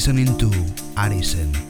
listening to Arisen.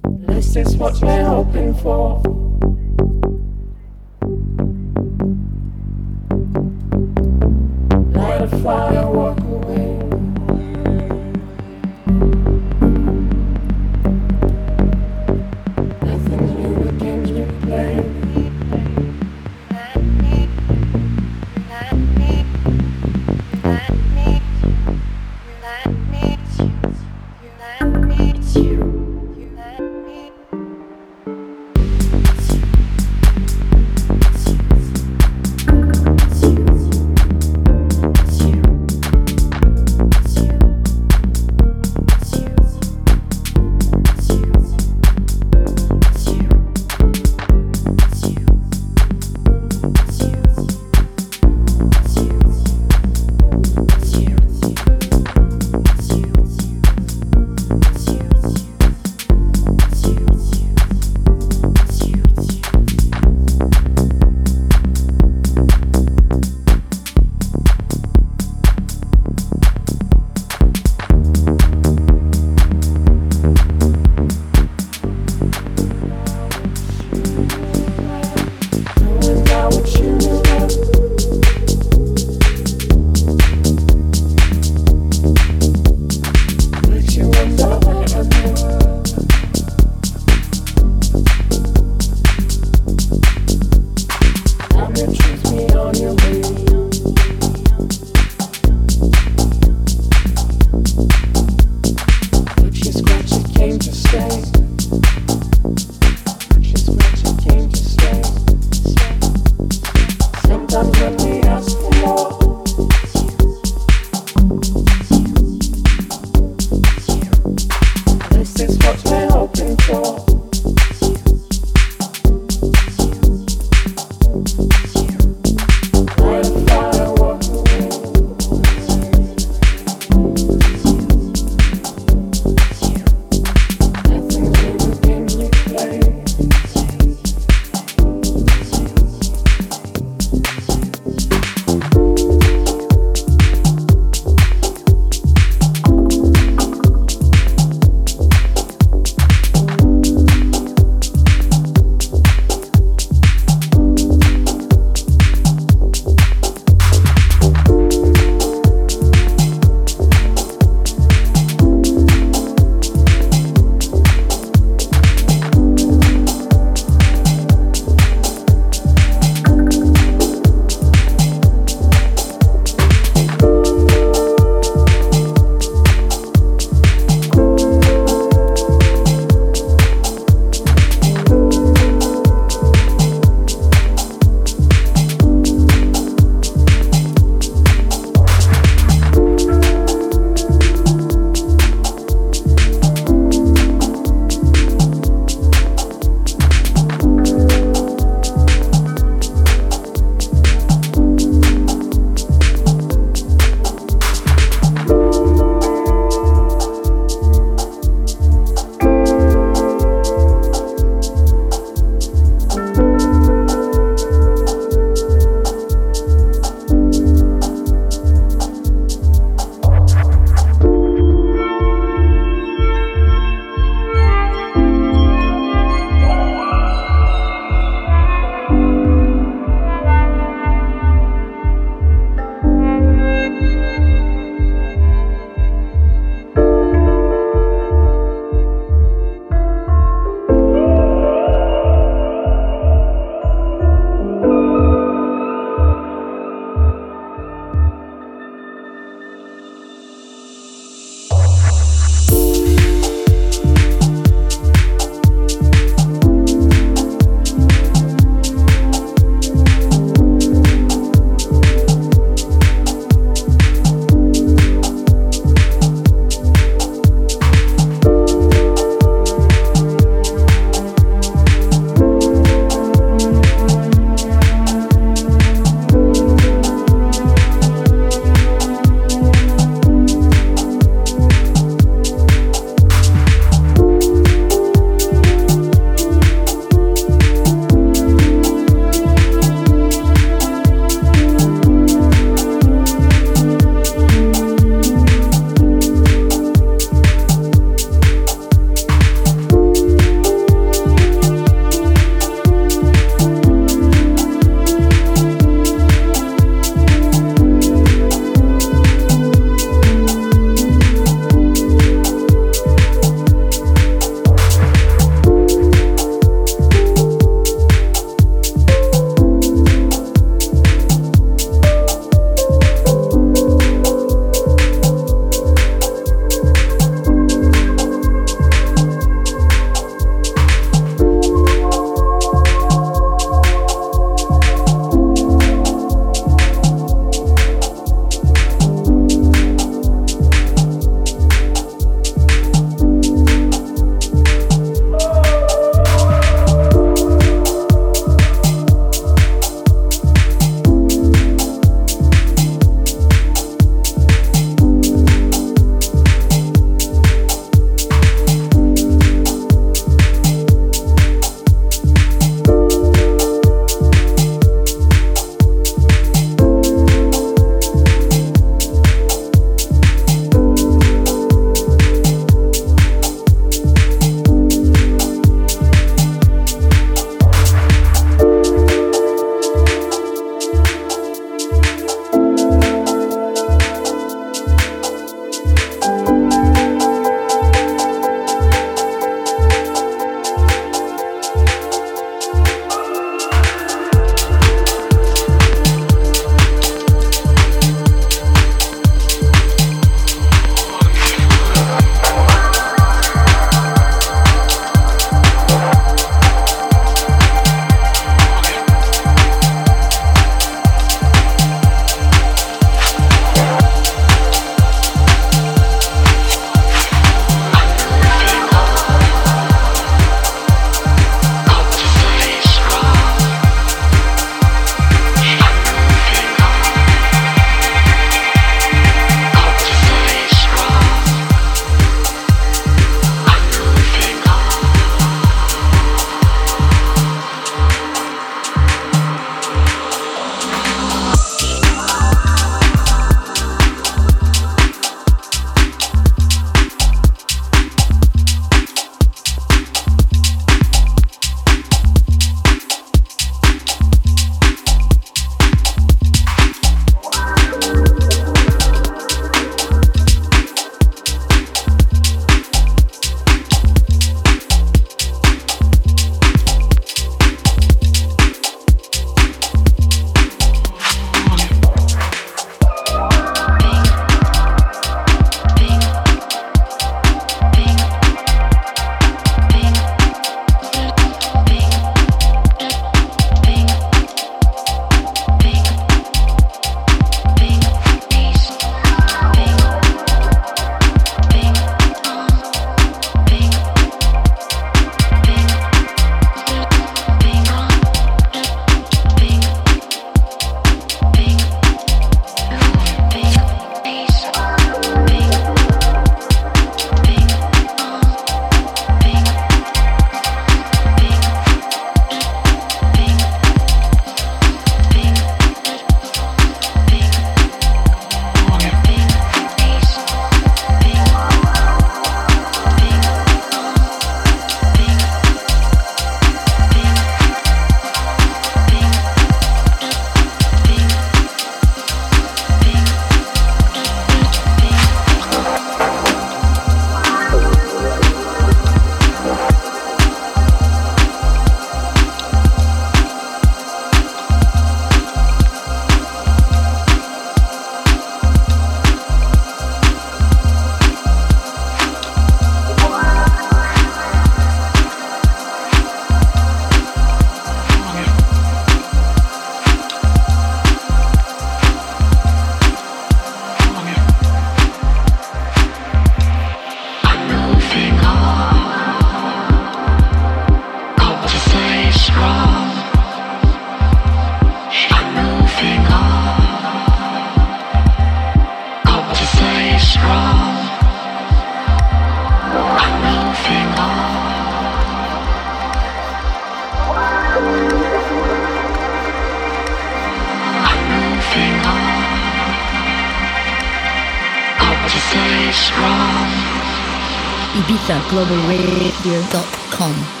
ibizaglobalradio.com. You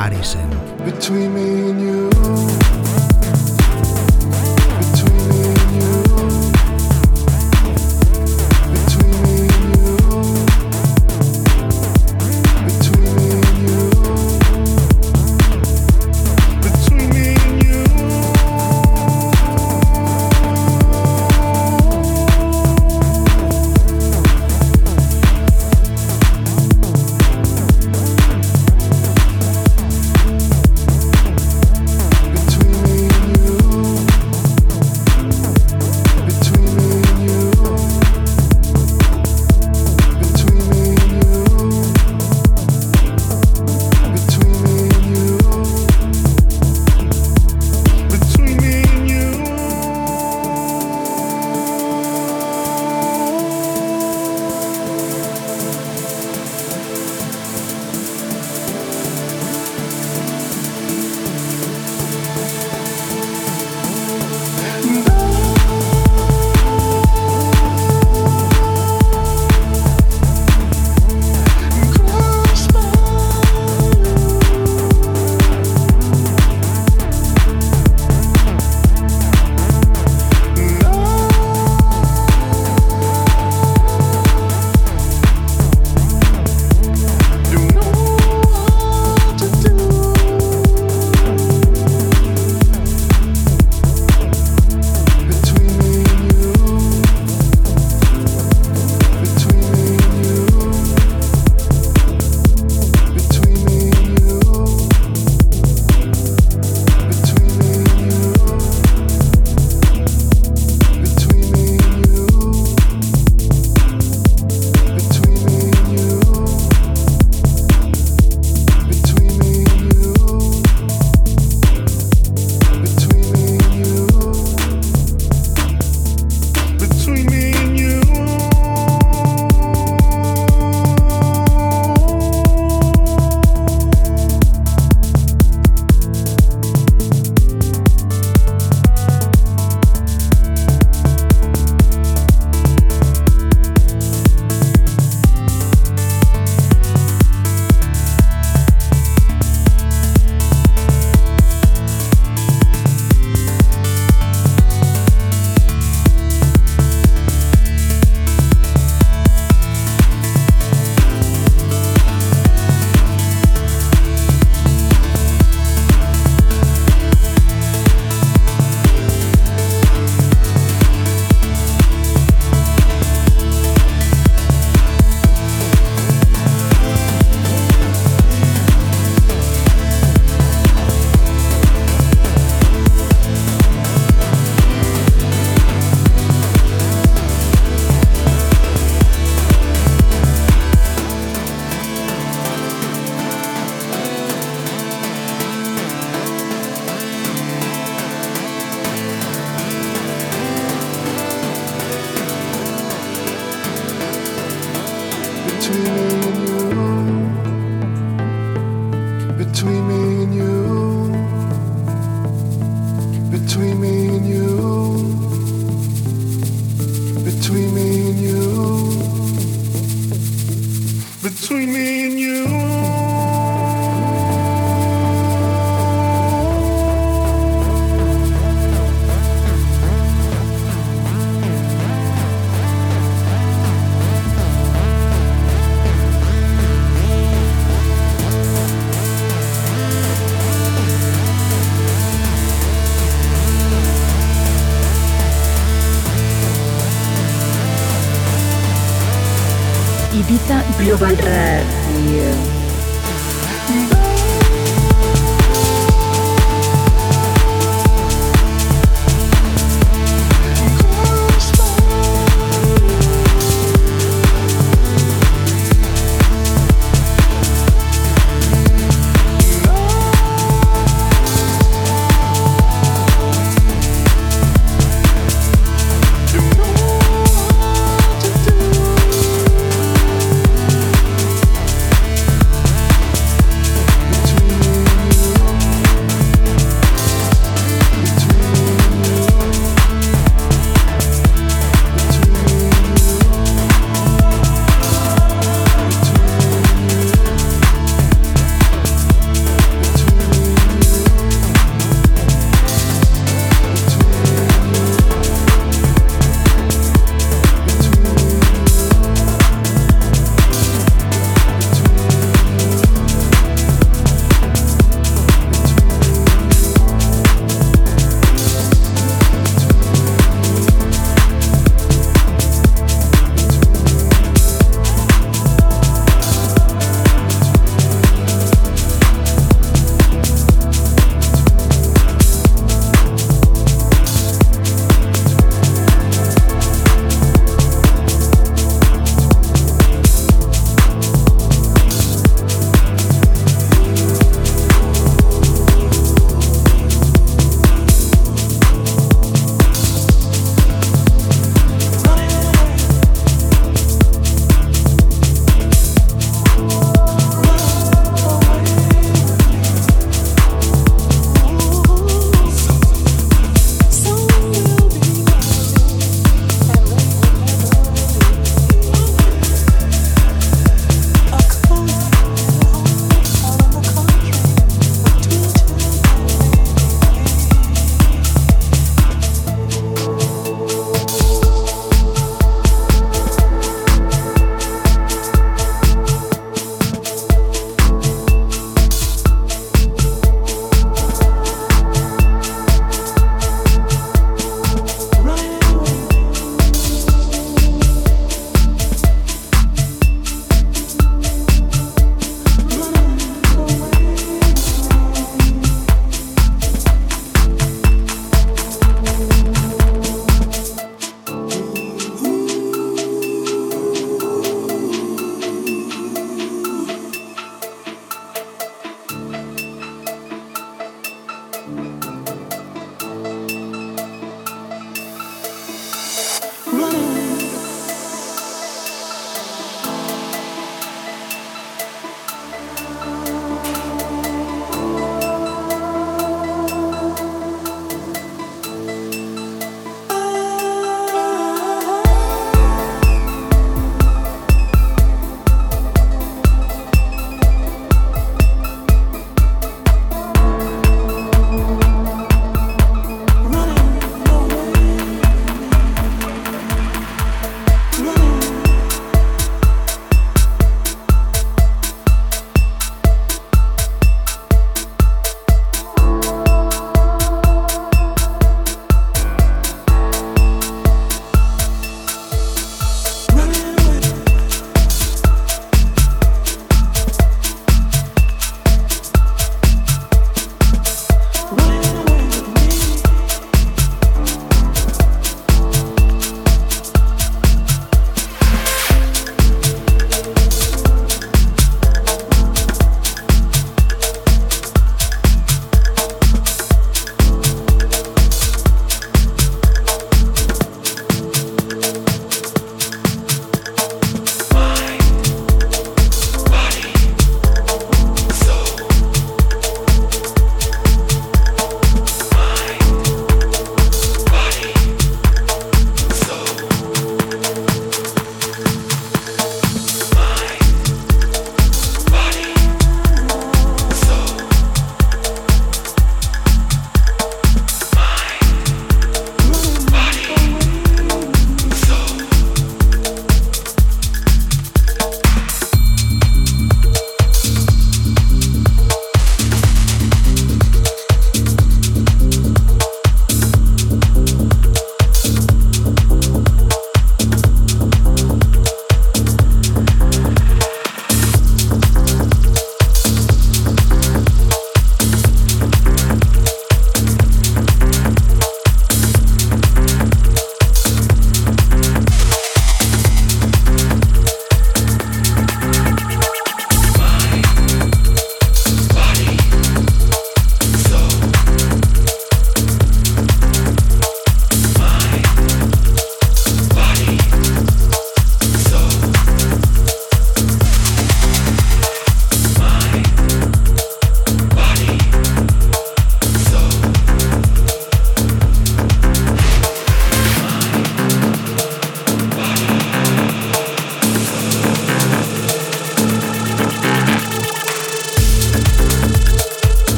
Arisen. Between me and you.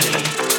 Italy.